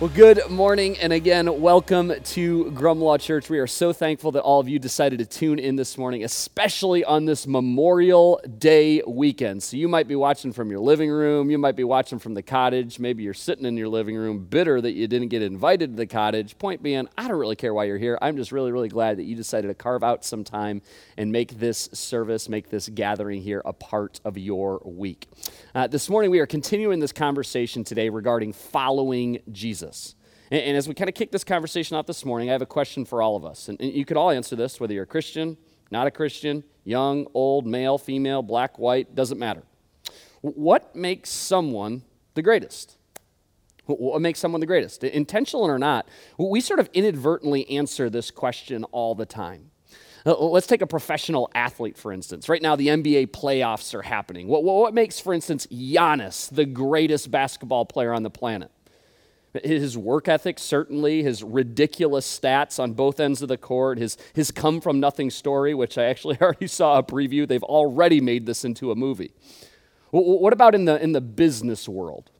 Well, good morning, and again, welcome to Grumlaw Church. We are so thankful that all of you decided to tune in this morning, especially on this Memorial Day weekend. So, you might be watching from your living room, you might be watching from the cottage, maybe you're sitting in your living room bitter that you didn't get invited to the cottage. Point being, I don't really care why you're here. I'm just really, really glad that you decided to carve out some time and make this service, make this gathering here a part of your week. Uh, this morning, we are continuing this conversation today regarding following Jesus. Jesus. And, and as we kind of kick this conversation off this morning, I have a question for all of us. And, and you could all answer this, whether you're a Christian, not a Christian, young, old, male, female, black, white, doesn't matter. What makes someone the greatest? What makes someone the greatest? Intentional or not, we sort of inadvertently answer this question all the time. Uh, let's take a professional athlete, for instance. Right now, the NBA playoffs are happening. What, what makes, for instance, Giannis the greatest basketball player on the planet? His work ethic, certainly, his ridiculous stats on both ends of the court, his, his come from nothing story, which I actually already saw a preview. They've already made this into a movie. What about in the, in the business world?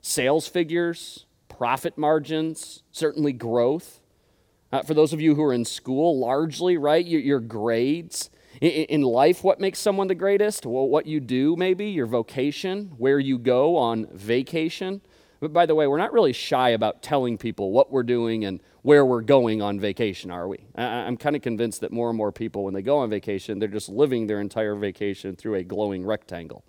Sales figures, profit margins, certainly growth. Uh, for those of you who are in school, largely, right, your, your grades. In, in life, what makes someone the greatest? Well, what you do, maybe, your vocation, where you go on vacation. But by the way, we're not really shy about telling people what we're doing and where we're going on vacation, are we? I'm kind of convinced that more and more people, when they go on vacation, they're just living their entire vacation through a glowing rectangle.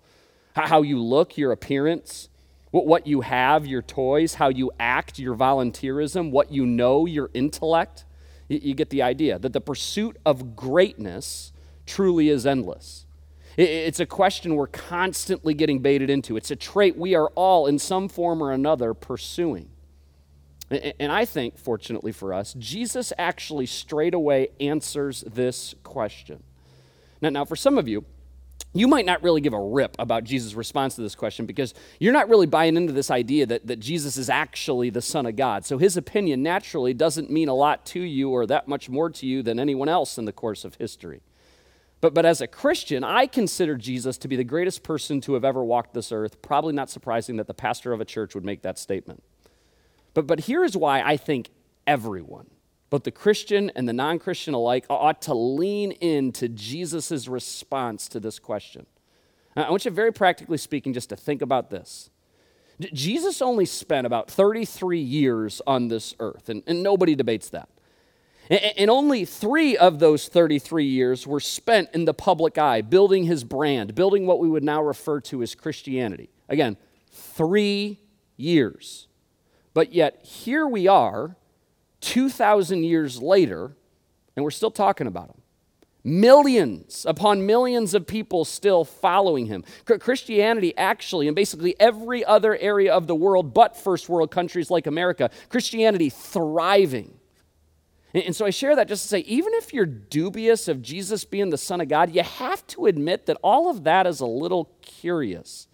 How you look, your appearance, what you have, your toys, how you act, your volunteerism, what you know, your intellect. You get the idea that the pursuit of greatness truly is endless. It's a question we're constantly getting baited into. It's a trait we are all, in some form or another, pursuing. And I think, fortunately for us, Jesus actually straight away answers this question. Now, now, for some of you, you might not really give a rip about Jesus' response to this question because you're not really buying into this idea that, that Jesus is actually the Son of God. So his opinion naturally doesn't mean a lot to you or that much more to you than anyone else in the course of history. But, but as a Christian, I consider Jesus to be the greatest person to have ever walked this earth. Probably not surprising that the pastor of a church would make that statement. But, but here's why I think everyone, both the Christian and the non Christian alike, ought to lean into Jesus' response to this question. Now, I want you, very practically speaking, just to think about this. Jesus only spent about 33 years on this earth, and, and nobody debates that. And only three of those 33 years were spent in the public eye, building his brand, building what we would now refer to as Christianity. Again, three years. But yet, here we are, 2,000 years later, and we're still talking about him. Millions upon millions of people still following him. Christianity, actually, in basically every other area of the world but first world countries like America, Christianity thriving and so I share that just to say, even if you're dubious of Jesus being the Son of God, you have to admit that all of that is a little curious.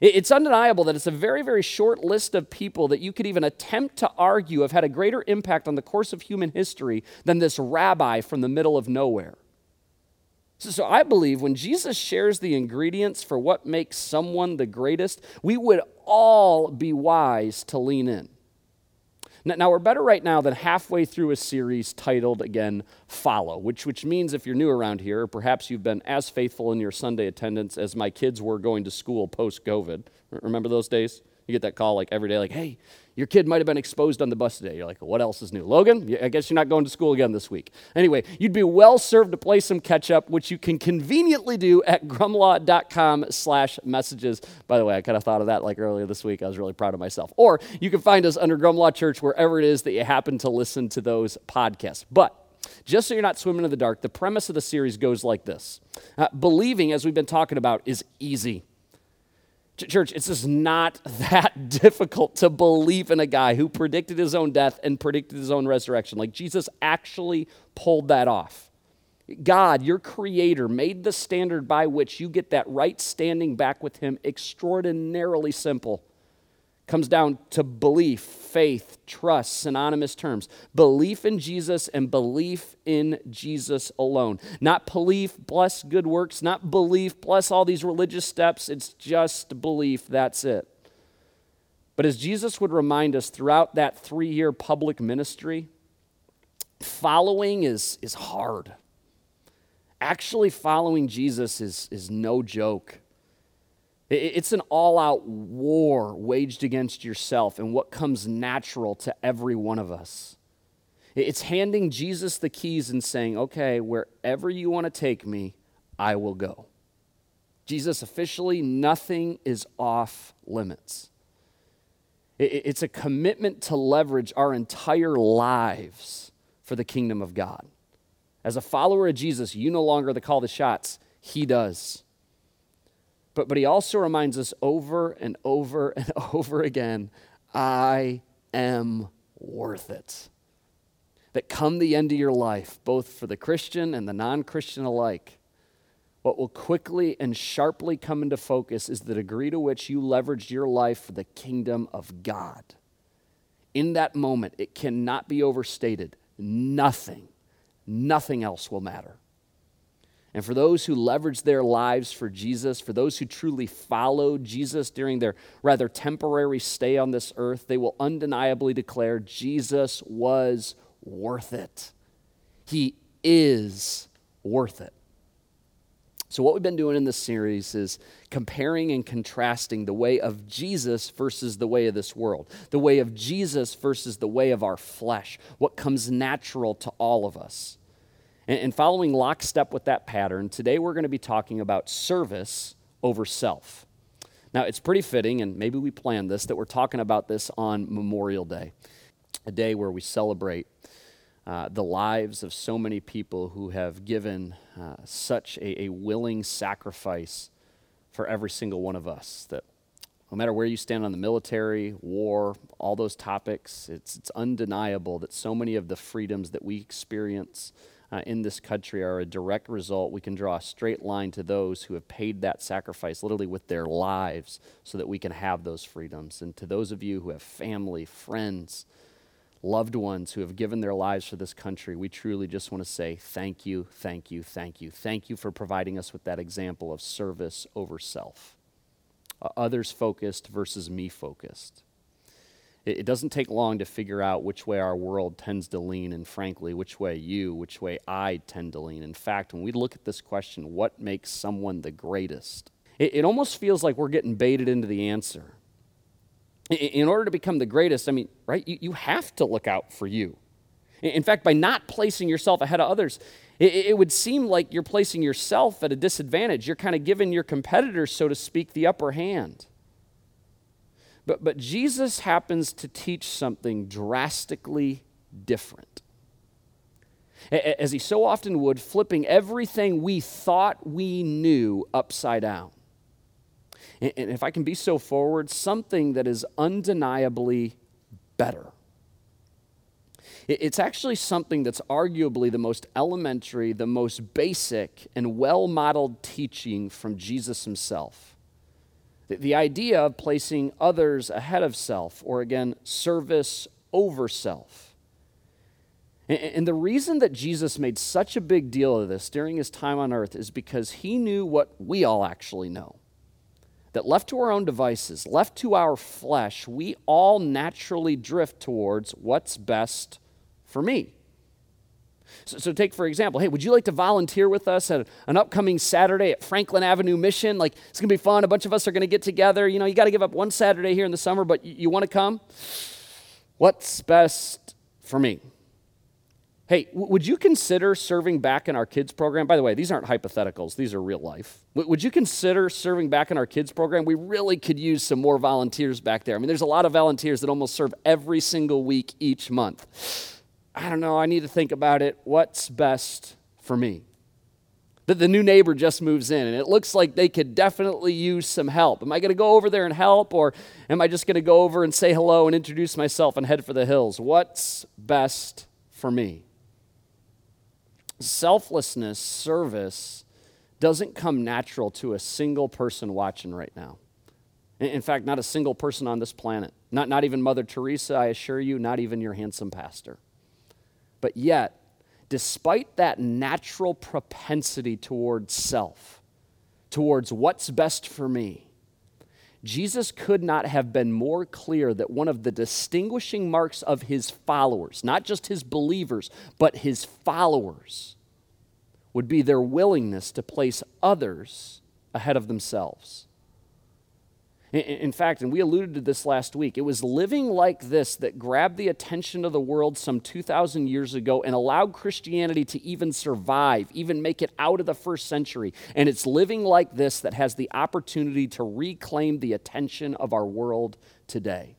It's undeniable that it's a very, very short list of people that you could even attempt to argue have had a greater impact on the course of human history than this rabbi from the middle of nowhere. So, I believe when Jesus shares the ingredients for what makes someone the greatest, we would all be wise to lean in. Now, we're better right now than halfway through a series titled, again, Follow, which, which means if you're new around here, perhaps you've been as faithful in your Sunday attendance as my kids were going to school post COVID. Remember those days? You get that call like every day, like, hey, your kid might have been exposed on the bus today. You're like, what else is new? Logan, I guess you're not going to school again this week. Anyway, you'd be well served to play some catch up, which you can conveniently do at grumlaw.com slash messages. By the way, I kind of thought of that like earlier this week. I was really proud of myself. Or you can find us under Grumlaw Church wherever it is that you happen to listen to those podcasts. But just so you're not swimming in the dark, the premise of the series goes like this uh, Believing, as we've been talking about, is easy. Church, it's just not that difficult to believe in a guy who predicted his own death and predicted his own resurrection. Like Jesus actually pulled that off. God, your creator, made the standard by which you get that right standing back with Him extraordinarily simple. Comes down to belief, faith, trust, synonymous terms. Belief in Jesus and belief in Jesus alone. Not belief plus good works, not belief plus all these religious steps. It's just belief. That's it. But as Jesus would remind us throughout that three year public ministry, following is, is hard. Actually, following Jesus is, is no joke. It's an all out war waged against yourself and what comes natural to every one of us. It's handing Jesus the keys and saying, okay, wherever you want to take me, I will go. Jesus, officially, nothing is off limits. It's a commitment to leverage our entire lives for the kingdom of God. As a follower of Jesus, you no longer the call the shots, He does. But, but He also reminds us over and over and over again I am worth it. That come the end of your life, both for the Christian and the non Christian alike, what will quickly and sharply come into focus is the degree to which you leveraged your life for the kingdom of God. In that moment, it cannot be overstated. Nothing nothing else will matter. And for those who leverage their lives for Jesus, for those who truly followed Jesus during their rather temporary stay on this earth, they will undeniably declare Jesus was worth it. He is worth it. So, what we've been doing in this series is comparing and contrasting the way of Jesus versus the way of this world, the way of Jesus versus the way of our flesh, what comes natural to all of us. And, following lockstep with that pattern, today we're going to be talking about service over self. Now, it's pretty fitting, and maybe we planned this, that we're talking about this on Memorial Day, a day where we celebrate uh, the lives of so many people who have given uh, such a, a willing sacrifice for every single one of us. That no matter where you stand on the military, war, all those topics, it's, it's undeniable that so many of the freedoms that we experience uh, in this country are a direct result. We can draw a straight line to those who have paid that sacrifice, literally with their lives, so that we can have those freedoms. And to those of you who have family, friends, loved ones who have given their lives for this country, we truly just want to say thank you, thank you, thank you. Thank you for providing us with that example of service over self, uh, others focused versus me focused. It, it doesn't take long to figure out which way our world tends to lean, and frankly, which way you, which way I tend to lean. In fact, when we look at this question, what makes someone the greatest? It, it almost feels like we're getting baited into the answer. In, in order to become the greatest, I mean, right, you, you have to look out for you. In fact, by not placing yourself ahead of others, it, it, would seem like you're placing yourself at a disadvantage. You're kind of giving your competitors, so to speak, the upper hand. But, but Jesus happens to teach something drastically different. As he so often would, flipping everything we thought we knew upside down. And if I can be so forward, something that is undeniably better. It's actually something that's arguably the most elementary, the most basic, and well modeled teaching from Jesus himself. The, the idea of placing others ahead of self, or again, service over self. And, and the reason that Jesus made such a big deal of this during his time on earth is because he knew what we all actually know that left to our own devices, left to our flesh, we all naturally drift towards what's best for me. So, so, take, for example, hey, would you like to volunteer with us at an upcoming Saturday at Franklin Avenue Mission? Like, it's going to be fun. A bunch of us are going to get together. You know, you got to give up one Saturday here in the summer, but you, you want to come? What's best for me? Hey, would you consider serving back in our kids program? By the way, these aren't hypotheticals, these are real life. Would you consider serving back in our kids program? We really could use some more volunteers back there. I mean, there's a lot of volunteers that almost serve every single week each month. I don't know, I need to think about it. What's best for me? That the new neighbor just moves in and it looks like they could definitely use some help. Am I going to go over there and help or am I just going to go over and say hello and introduce myself and head for the hills? What's best for me? selflessness, service, doesn't come natural to a single person watching right now. In fact, not a single person on this planet. Not, not even Mother Teresa, I assure you, not even your handsome pastor. But yet, despite that natural propensity towards self, towards what's best for me, Jesus could not have been more clear that one of the distinguishing marks of his followers, not just his believers, but his followers, would be their willingness to place others ahead of themselves. In fact, and we alluded to this last week, it was living like this that grabbed the attention of the world some 2,000 years ago and allowed Christianity to even survive, even make it out of the first century. And it's living like this that has the opportunity to reclaim the attention of our world today.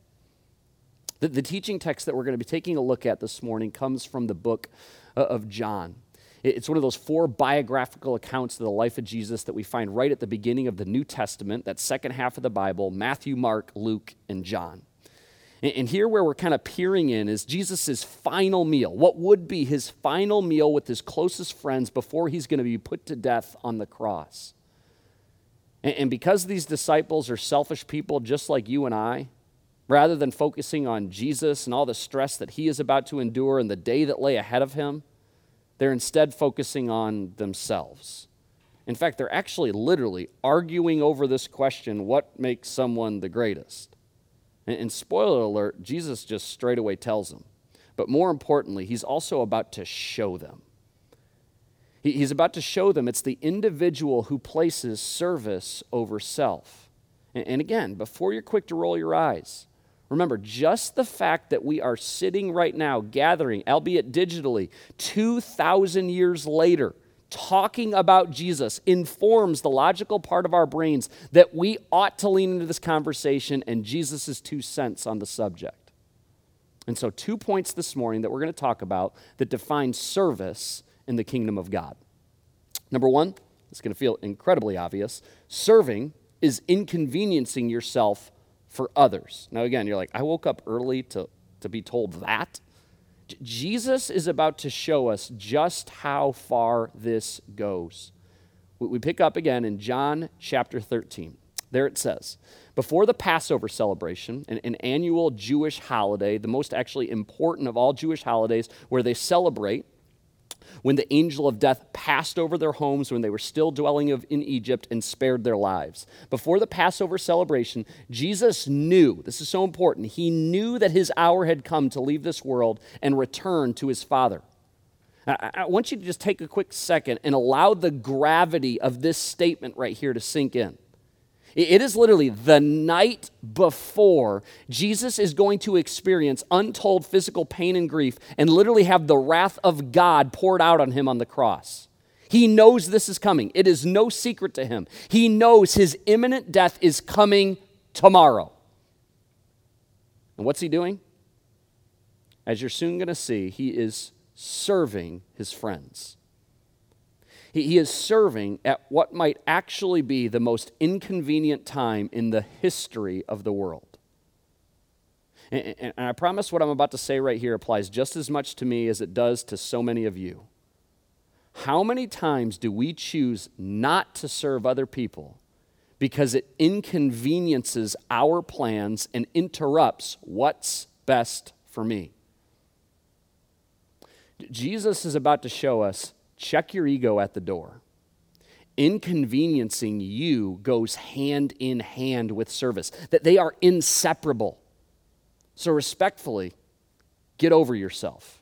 The, the teaching text that we're going to be taking a look at this morning comes from the book uh, of John. It's one of those four biographical accounts of the life of Jesus that we find right at the beginning of the New Testament, that second half of the Bible Matthew, Mark, Luke, and John. And here, where we're kind of peering in, is Jesus' final meal. What would be his final meal with his closest friends before he's going to be put to death on the cross? And because these disciples are selfish people just like you and I, rather than focusing on Jesus and all the stress that he is about to endure and the day that lay ahead of him, they're instead focusing on themselves. In fact, they're actually literally arguing over this question what makes someone the greatest? And, and spoiler alert, Jesus just straight away tells them. But more importantly, he's also about to show them. He, he's about to show them it's the individual who places service over self. And, and again, before you're quick to roll your eyes, Remember, just the fact that we are sitting right now, gathering, albeit digitally, 2,000 years later, talking about Jesus informs the logical part of our brains that we ought to lean into this conversation and Jesus' two cents on the subject. And so, two points this morning that we're going to talk about that define service in the kingdom of God. Number one, it's going to feel incredibly obvious serving is inconveniencing yourself for others. Now, again, you're like, I woke up early to, to be told that. J- Jesus is about to show us just how far this goes. We, we pick up again in John chapter 13. There it says, before the Passover celebration, an, an, annual Jewish holiday, the most actually important of all Jewish holidays, where they celebrate when the angel of death passed over their homes when they were still dwelling in Egypt and spared their lives. Before the Passover celebration, Jesus knew, this is so important, he knew that his hour had come to leave this world and return to his Father. I, want you to just take a quick second and allow the gravity of this statement right here to sink in. It is literally the night before Jesus is going to experience untold physical pain and grief and literally have the wrath of God poured out on him on the cross. He knows this is coming. It is no secret to him. He knows his imminent death is coming tomorrow. And what's he doing? As you're soon going to see, he is serving his friends. He, he is serving at what might actually be the most inconvenient time in the history of the world. And, and, and I promise what I'm about to say right here applies just as much to me as it does to so many of you. How many times do we choose not to serve other people because it inconveniences our plans and interrupts what's best for me? Jesus is about to show us check your ego at the door. Inconveniencing you goes hand in hand with service, that they are inseparable. So, respectfully, get over yourself.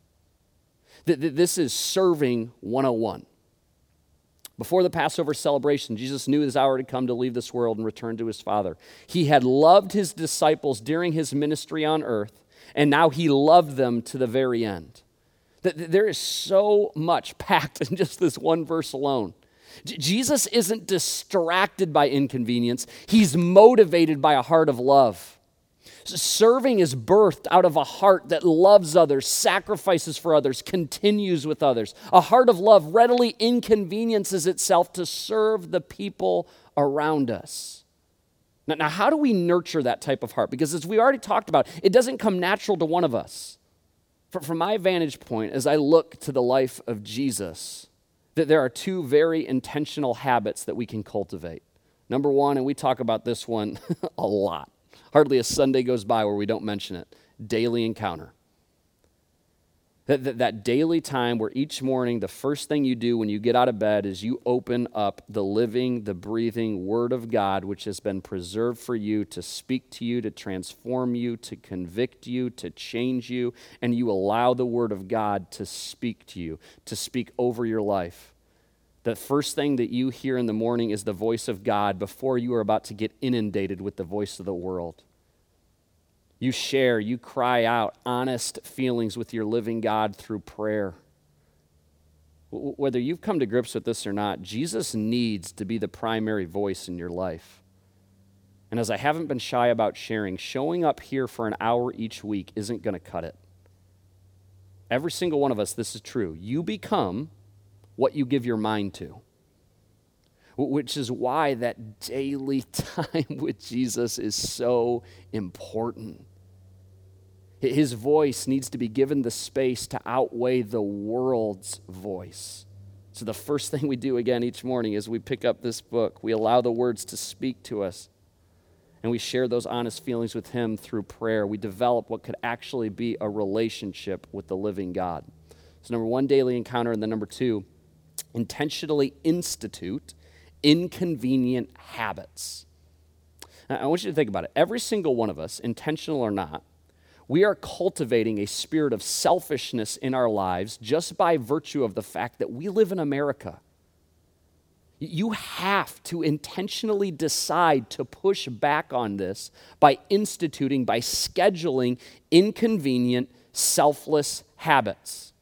This is serving 101. Before the Passover celebration, Jesus knew his hour had come to leave this world and return to his Father. He had loved his disciples during his ministry on earth, and now he loved them to the very end. There is so much packed in just this one verse alone. Jesus isn't distracted by inconvenience, he's motivated by a heart of love. Serving is birthed out of a heart that loves others, sacrifices for others, continues with others. A heart of love readily inconveniences itself to serve the people around us. Now, now, how do we nurture that type of heart? Because as we already talked about, it doesn't come natural to one of us. From my vantage point, as I look to the life of Jesus, that there are two very intentional habits that we can cultivate. Number one, and we talk about this one a lot, hardly a Sunday goes by where we don't mention it daily encounter. That, that, that, daily time where each morning the first thing you do when you get out of bed is you open up the living, the breathing Word of God, which has been preserved for you to speak to you, to transform you, to convict you, to change you, and you allow the Word of God to speak to you, to speak over your life. The first thing that you hear in the morning is the voice of God before you are about to get inundated with the voice of the world. You share, you cry out honest feelings with your living God through prayer. Whether you've come to grips with this or not, Jesus needs to be the primary voice in your life. And as I haven't been shy about sharing, showing up here for an hour each week isn't going to cut it. Every single one of us, this is true. You become what you give your mind to, which is why that daily time with Jesus is so important. His voice needs to be given the space to outweigh the world's voice. So, the first thing we do again each morning is we pick up this book, we allow the words to speak to us, and we share those honest feelings with Him through prayer. We develop what could actually be a relationship with the living God. So, number one, daily encounter, and then number two, intentionally institute inconvenient habits. Now, I want you to think about it. Every single one of us, intentional or not, we are cultivating a spirit of selfishness in our lives just by virtue of the fact that we live in America. You have to intentionally decide to push back on this by instituting, by scheduling inconvenient, selfless habits.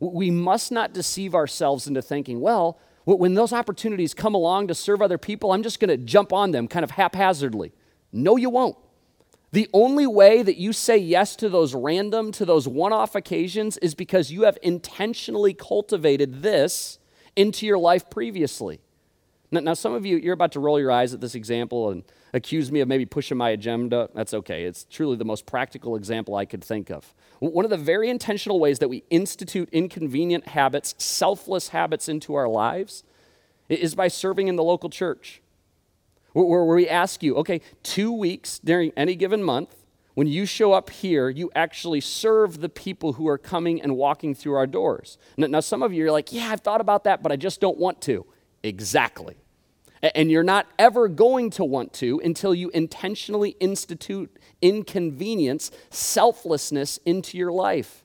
We must not deceive ourselves into thinking, well, when those opportunities come along to serve other people, I'm just going to jump on them kind of haphazardly. No, you won't. The only way that you say yes to those random, to those one off occasions is because you have intentionally cultivated this into your life previously. Now, now, some of you, you're about to roll your eyes at this example and accuse me of maybe pushing my agenda. That's okay. It's truly the most practical example I could think of. One of the very intentional ways that we institute inconvenient habits, selfless habits into our lives is by serving in the local church where, we ask you, okay, two weeks during any given month, when you show up here, you actually serve the people who are coming and walking through our doors. Now, now, some of you are like, yeah, I've thought about that, but I just don't want to. Exactly. And you're not ever going to want to until you intentionally institute inconvenience, selflessness into your life.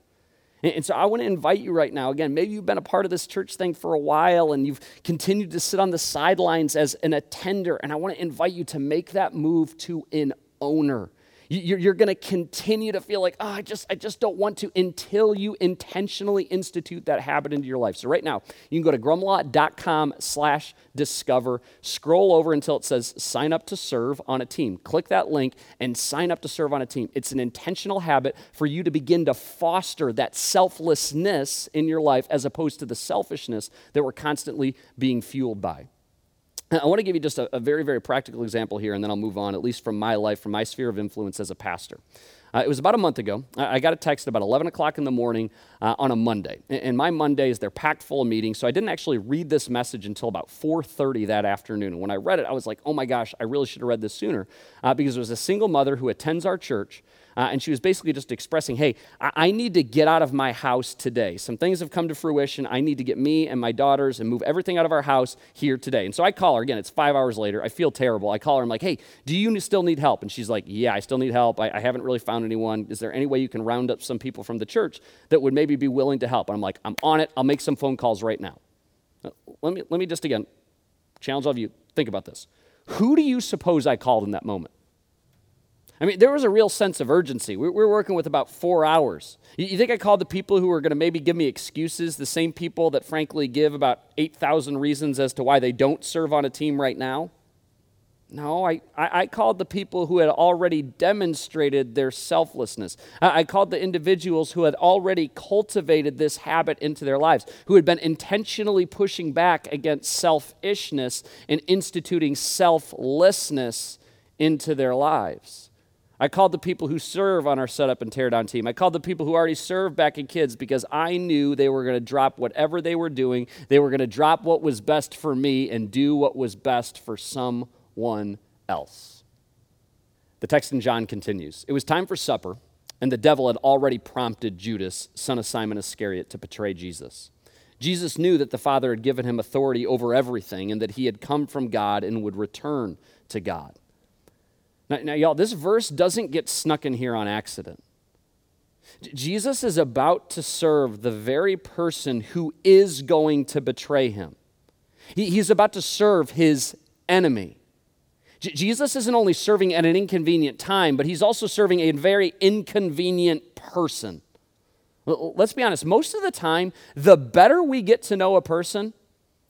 And so I want to invite you right now. Again, maybe you've been a part of this church thing for a while and you've continued to sit on the sidelines as an attender. And I want to invite you to make that move to an owner. You're, going to continue to feel like, oh, I just, I just don't want to until you intentionally institute that habit into your life. So right now, you can go to grumlaw.com slash discover, scroll over until it says sign up to serve on a team. Click that link and sign up to serve on a team. It's an intentional habit for you to begin to foster that selflessness in your life as opposed to the selfishness that we're constantly being fueled by. I want to give you just a, a, very, very practical example here, and then I'll move on, at least from my life, from my sphere of influence as a pastor. Uh, it was about a month ago. I, I, got a text about 11 o'clock in the morning uh, on a Monday. And, and, my Mondays, they're packed full of meetings, so I didn't actually read this message until about 4.30 that afternoon. And when I read it, I was like, oh my gosh, I really should have read this sooner, uh, because it was a single mother who attends our church uh, and she was basically just expressing, hey, I-, I need to get out of my house today. Some things have come to fruition. I need to get me and my daughters and move everything out of our house here today. And so I call her. Again, it's five hours later. I feel terrible. I call her. I'm like, hey, do you still need help? And she's like, yeah, I still need help. I, I haven't really found anyone. Is there any way you can round up some people from the church that would maybe be willing to help? And I'm like, I'm on it. I'll make some phone calls right now. Uh, let me, let me just again challenge all of you. Think about this. Who do you suppose I called in that moment? I mean, there was a real sense of urgency. We were working with about four hours. You think I called the people who were going to maybe give me excuses, the same people that frankly give about 8,000 reasons as to why they don't serve on a team right now? No, I, I, called the people who had already demonstrated their selflessness. I, I called the individuals who had already cultivated this habit into their lives, who had been intentionally pushing back against selfishness and instituting selflessness into their lives. I called the people who serve on our setup and tear down team. I called the people who already serve back in kids because I knew they were going to drop whatever they were doing. They were going to drop what was best for me and do what was best for someone else. The text in John continues It was time for supper, and the devil had already prompted Judas, son of Simon Iscariot, to betray Jesus. Jesus knew that the Father had given him authority over everything and that he had come from God and would return to God. Now, now, y'all, this verse doesn't get snuck in here on accident. Jesus is about to serve the very person who is going to betray him. He, he's about to serve his enemy. J- Jesus isn't only serving at an inconvenient time, but he's also serving a very inconvenient person. Let's be honest, most of the time, the better we get to know a person,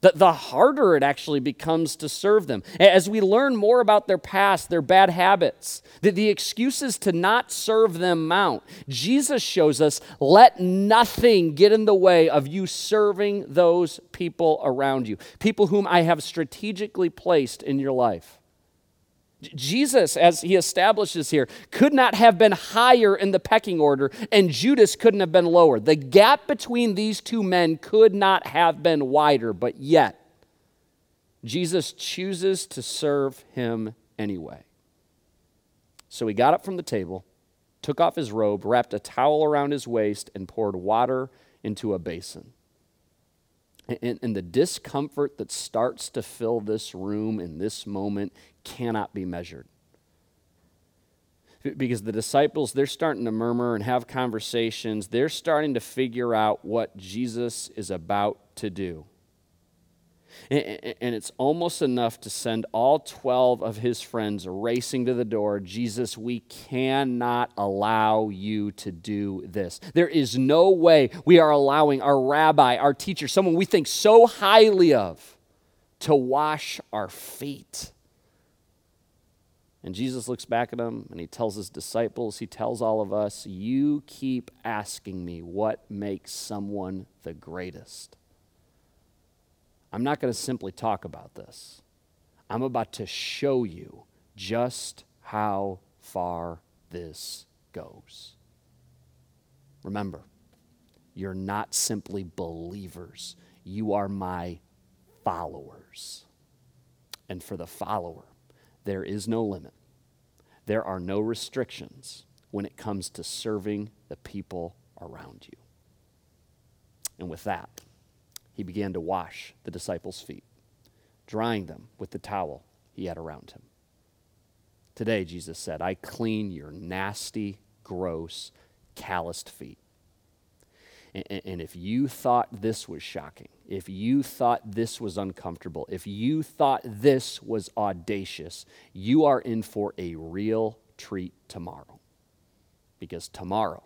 the, the harder it actually becomes to serve them. As we learn more about their past, their bad habits, the, the excuses to not serve them mount. Jesus shows us let nothing get in the way of you serving those people around you, people whom I have strategically placed in your life. Jesus, as he establishes here, could not have been higher in the pecking order, and Judas couldn't have been lower. The gap between these two men could not have been wider, but yet, Jesus chooses to serve him anyway. So he got up from the table, took off his robe, wrapped a towel around his waist, and poured water into a basin. And, and, the discomfort that starts to fill this room in this moment cannot be measured. Because the disciples, they're starting to murmur and have conversations. They're starting to figure out what Jesus is about to do. And it's almost enough to send all 12 of his friends racing to the door. Jesus, we cannot allow you to do this. There is no way we are allowing our rabbi, our teacher, someone we think so highly of, to wash our feet. And Jesus looks back at him and he tells his disciples, he tells all of us, You keep asking me what makes someone the greatest. I'm not going to simply talk about this. I'm about to show you just how far this goes. Remember, you're not simply believers, you are my followers. And for the follower, there is no limit. There are no restrictions when it comes to serving the people around you. And with that, he began to wash the disciples' feet, drying them with the towel he had around him. Today, Jesus said, I clean your nasty, gross, calloused feet. And, if you thought this was shocking, if you thought this was uncomfortable, if you thought this was audacious, you are in for a real treat tomorrow. Because tomorrow,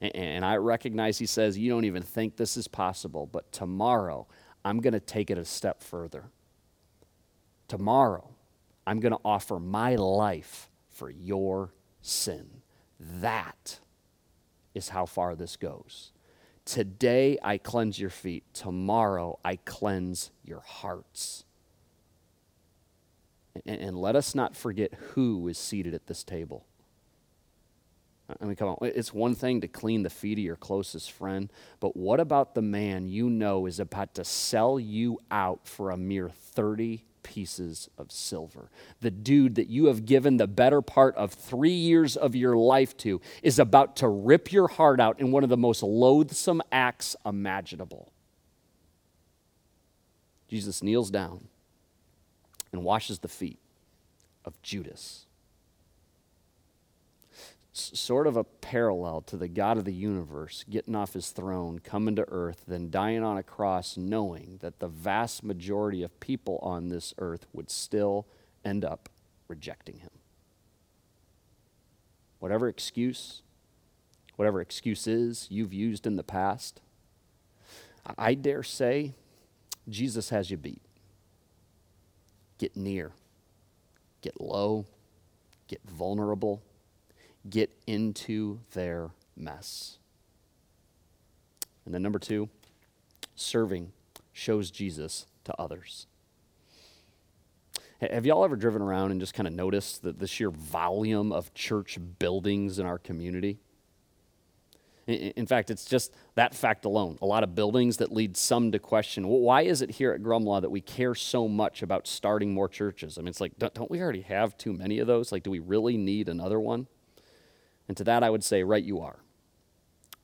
and I recognize he says, You don't even think this is possible, but tomorrow, I'm going to take it a step further. Tomorrow, I'm going to offer my life for your sin. That is how far this goes. Today I cleanse your feet. Tomorrow I cleanse your hearts. And, let us not forget who is seated at this table. I mean, come on. It's one thing to clean the feet of your closest friend, but what about the man you know is about to sell you out for a mere 30 pieces of silver. The dude that you have given the better part of three years of your life to is about to rip your heart out in one of the most loathsome acts imaginable. Jesus kneels down and washes the feet of Judas sort of a parallel to the God of the universe getting off his throne, coming to earth, then dying on a cross, knowing that the vast majority of people on this earth would still end up rejecting him. Whatever excuse, whatever excuses you've used in the past, I dare say Jesus has you beat. Get near, get low, get vulnerable get into their mess. And then, number two, serving shows Jesus to others. Have y'all ever driven around and just kind of noticed the, the sheer volume of church buildings in our community? In fact, it's just that fact alone. A lot of buildings that lead some to question well, why is it here at Grumlaw that we care so much about starting more churches? I mean, it's like, don't, don't we already have too many of those? Like, do we really need another one? And to that, I would say, right, you are.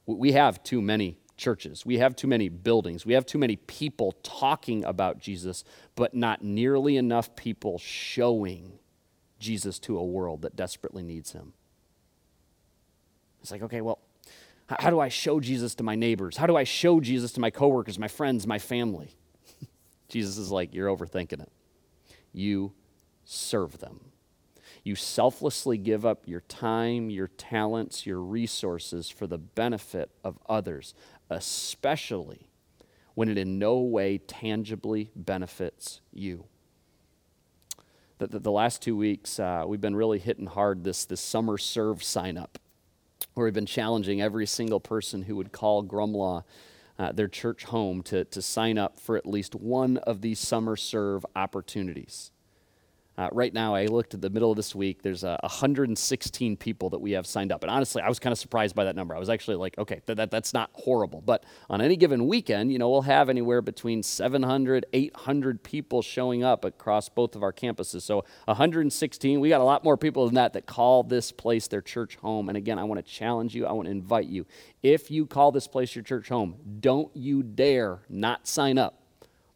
We have too many churches. We have too many buildings. We have too many people talking about Jesus, but not nearly enough people showing Jesus to a world that desperately needs him. It's like, okay, well, how do I show Jesus to my neighbors? How do I show Jesus to my coworkers, my friends, my family? Jesus is like, you're overthinking it. You serve them. You selflessly give up your time, your talents, your resources for the benefit of others, especially when it in no way tangibly benefits you. The, the, the last two weeks, uh, we've been really hitting hard this, this summer serve sign up, where we've been challenging every single person who would call Grumlaw uh, their church home to, to sign up for at least one of these summer serve opportunities. Uh, right now, I looked at the middle of this week. There's uh, 116 people that we have signed up. And honestly, I was kind of surprised by that number. I was actually like, okay, th- that, that's not horrible. But on any given weekend, you know, we'll have anywhere between 700, 800 people showing up across both of our campuses. So 116, we got a lot more people than that that call this place their church home. And again, I want to challenge you, I want to invite you. If you call this place your church home, don't you dare not sign up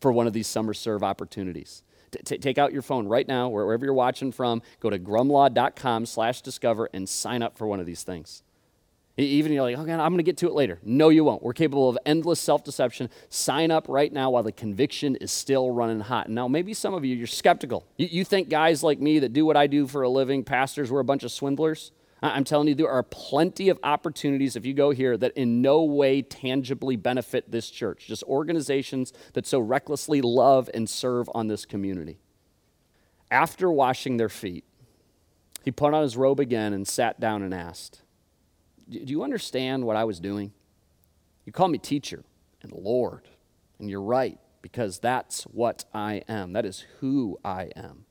for one of these summer serve opportunities. T- take out your phone right now, wherever you're watching from, go to grumlaw.com slash discover and sign up for one of these things. Even you're like, oh, okay, I'm going to get to it later. No, you won't. We're capable of endless self deception. Sign up right now while the conviction is still running hot. Now, maybe some of you, you're skeptical. You, you think guys like me that do what I do for a living, pastors, we're a bunch of swindlers? I'm telling you, there are plenty of opportunities if you go here that in no way tangibly benefit this church, just organizations that so recklessly love and serve on this community. After washing their feet, he put on his robe again and sat down and asked, Do you understand what I was doing? You call me teacher and Lord, and you're right, because that's what I am. That is who I am.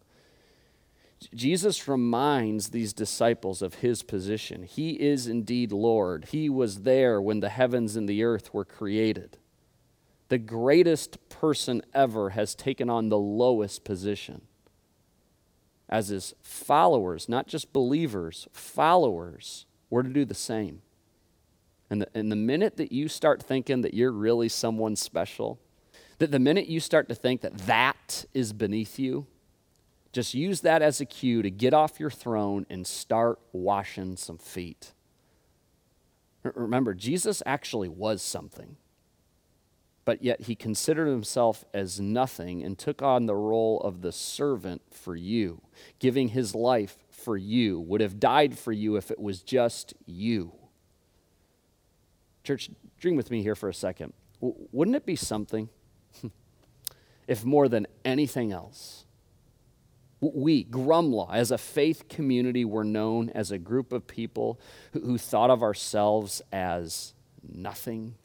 Jesus reminds these disciples of his position. He is indeed Lord. He was there when the heavens and the earth were created. The greatest person ever has taken on the lowest position. As his followers, not just believers, followers, were to do the same. And the, and the minute that you start thinking that you're really someone special, that the minute you start to think that that is beneath you, just use that as a cue to get off your throne and start washing some feet. Remember, Jesus actually was something, but yet he considered himself as nothing and took on the role of the servant for you, giving his life for you, would have died for you if it was just you. Church, dream with me here for a second. Wouldn't it be something if more than anything else, we, Grumlaw, as a faith community, were known as a group of people who, who thought of ourselves as nothing.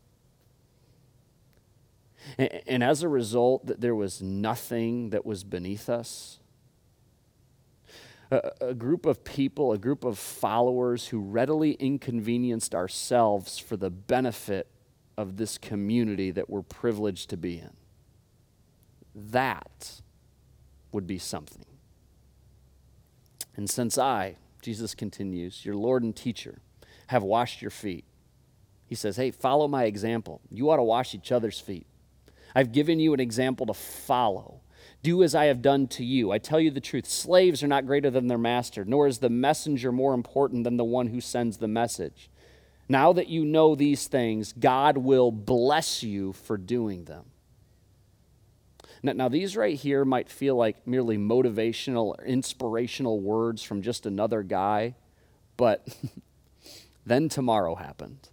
And, and as a result, that there was nothing that was beneath us. A, a group of people, a group of followers who readily inconvenienced ourselves for the benefit of this community that we're privileged to be in. That would be something. And since I, Jesus continues, your Lord and teacher, have washed your feet, he says, hey, follow my example. You ought to wash each other's feet. I've given you an example to follow. Do as I have done to you. I tell you the truth slaves are not greater than their master, nor is the messenger more important than the one who sends the message. Now that you know these things, God will bless you for doing them. Now, now, these right here might feel like merely motivational or inspirational words from just another guy, but then tomorrow happened.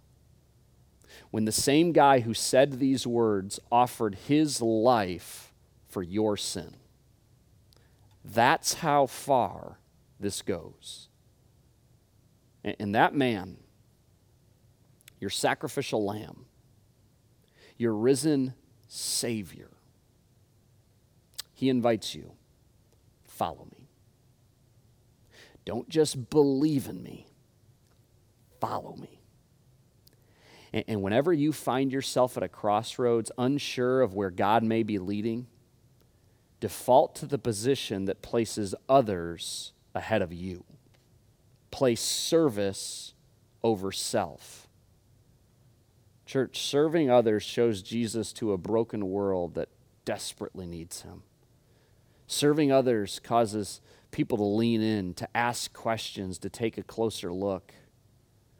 When the same guy who said these words offered his life for your sin. That's how far this goes. And that man, your sacrificial lamb, your risen Savior, he invites you follow me. Don't just believe in me, follow me. And, whenever you find yourself at a crossroads, unsure of where God may be leading, default to the position that places others ahead of you. Place service over self. Church, serving others shows Jesus to a broken world that desperately needs him. Serving others causes people to lean in, to ask questions, to take a closer look.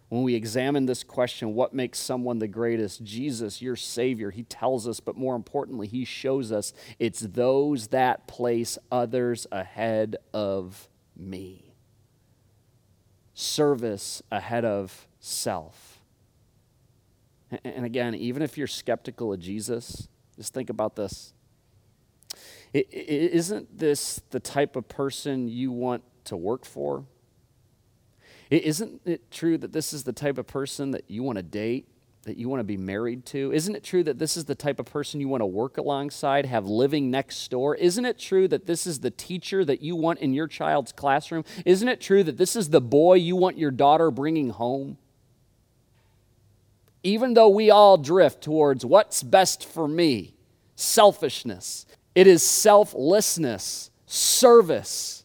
When we examine this question, what makes someone the greatest? Jesus, your Savior, He tells us, but more importantly, He shows us it's those that place others ahead of me. Service ahead of self. And again, even if you're skeptical of Jesus, just think about this. Isn't this the type of person you want to work for? Isn't it true that this is the type of person that you want to date, that you want to be married to? Isn't it true that this is the type of person you want to work alongside, have living next door? Isn't it true that this is the teacher that you want in your child's classroom? Isn't it true that this is the boy you want your daughter bringing home? Even though we all drift towards what's best for me, selfishness, it is selflessness, service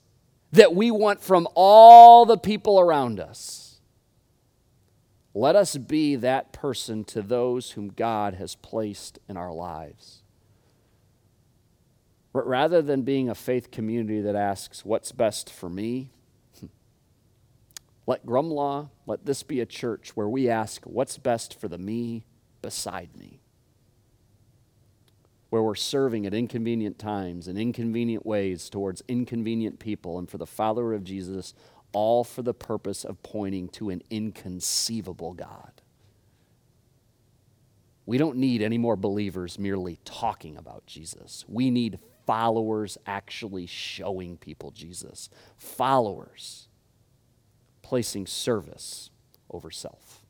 that we want from all the people around us. Let us be that person to those whom God has placed in our lives. But rather than being a faith community that asks, What's best for me? Let Grumlaw, let this be a church where we ask, What's best for the me beside me? Where we're serving at inconvenient times and inconvenient ways towards inconvenient people, and for the follower of Jesus, all for the purpose of pointing to an inconceivable God. We don't need any more believers merely talking about Jesus. We need followers actually showing people Jesus. Followers placing service over self.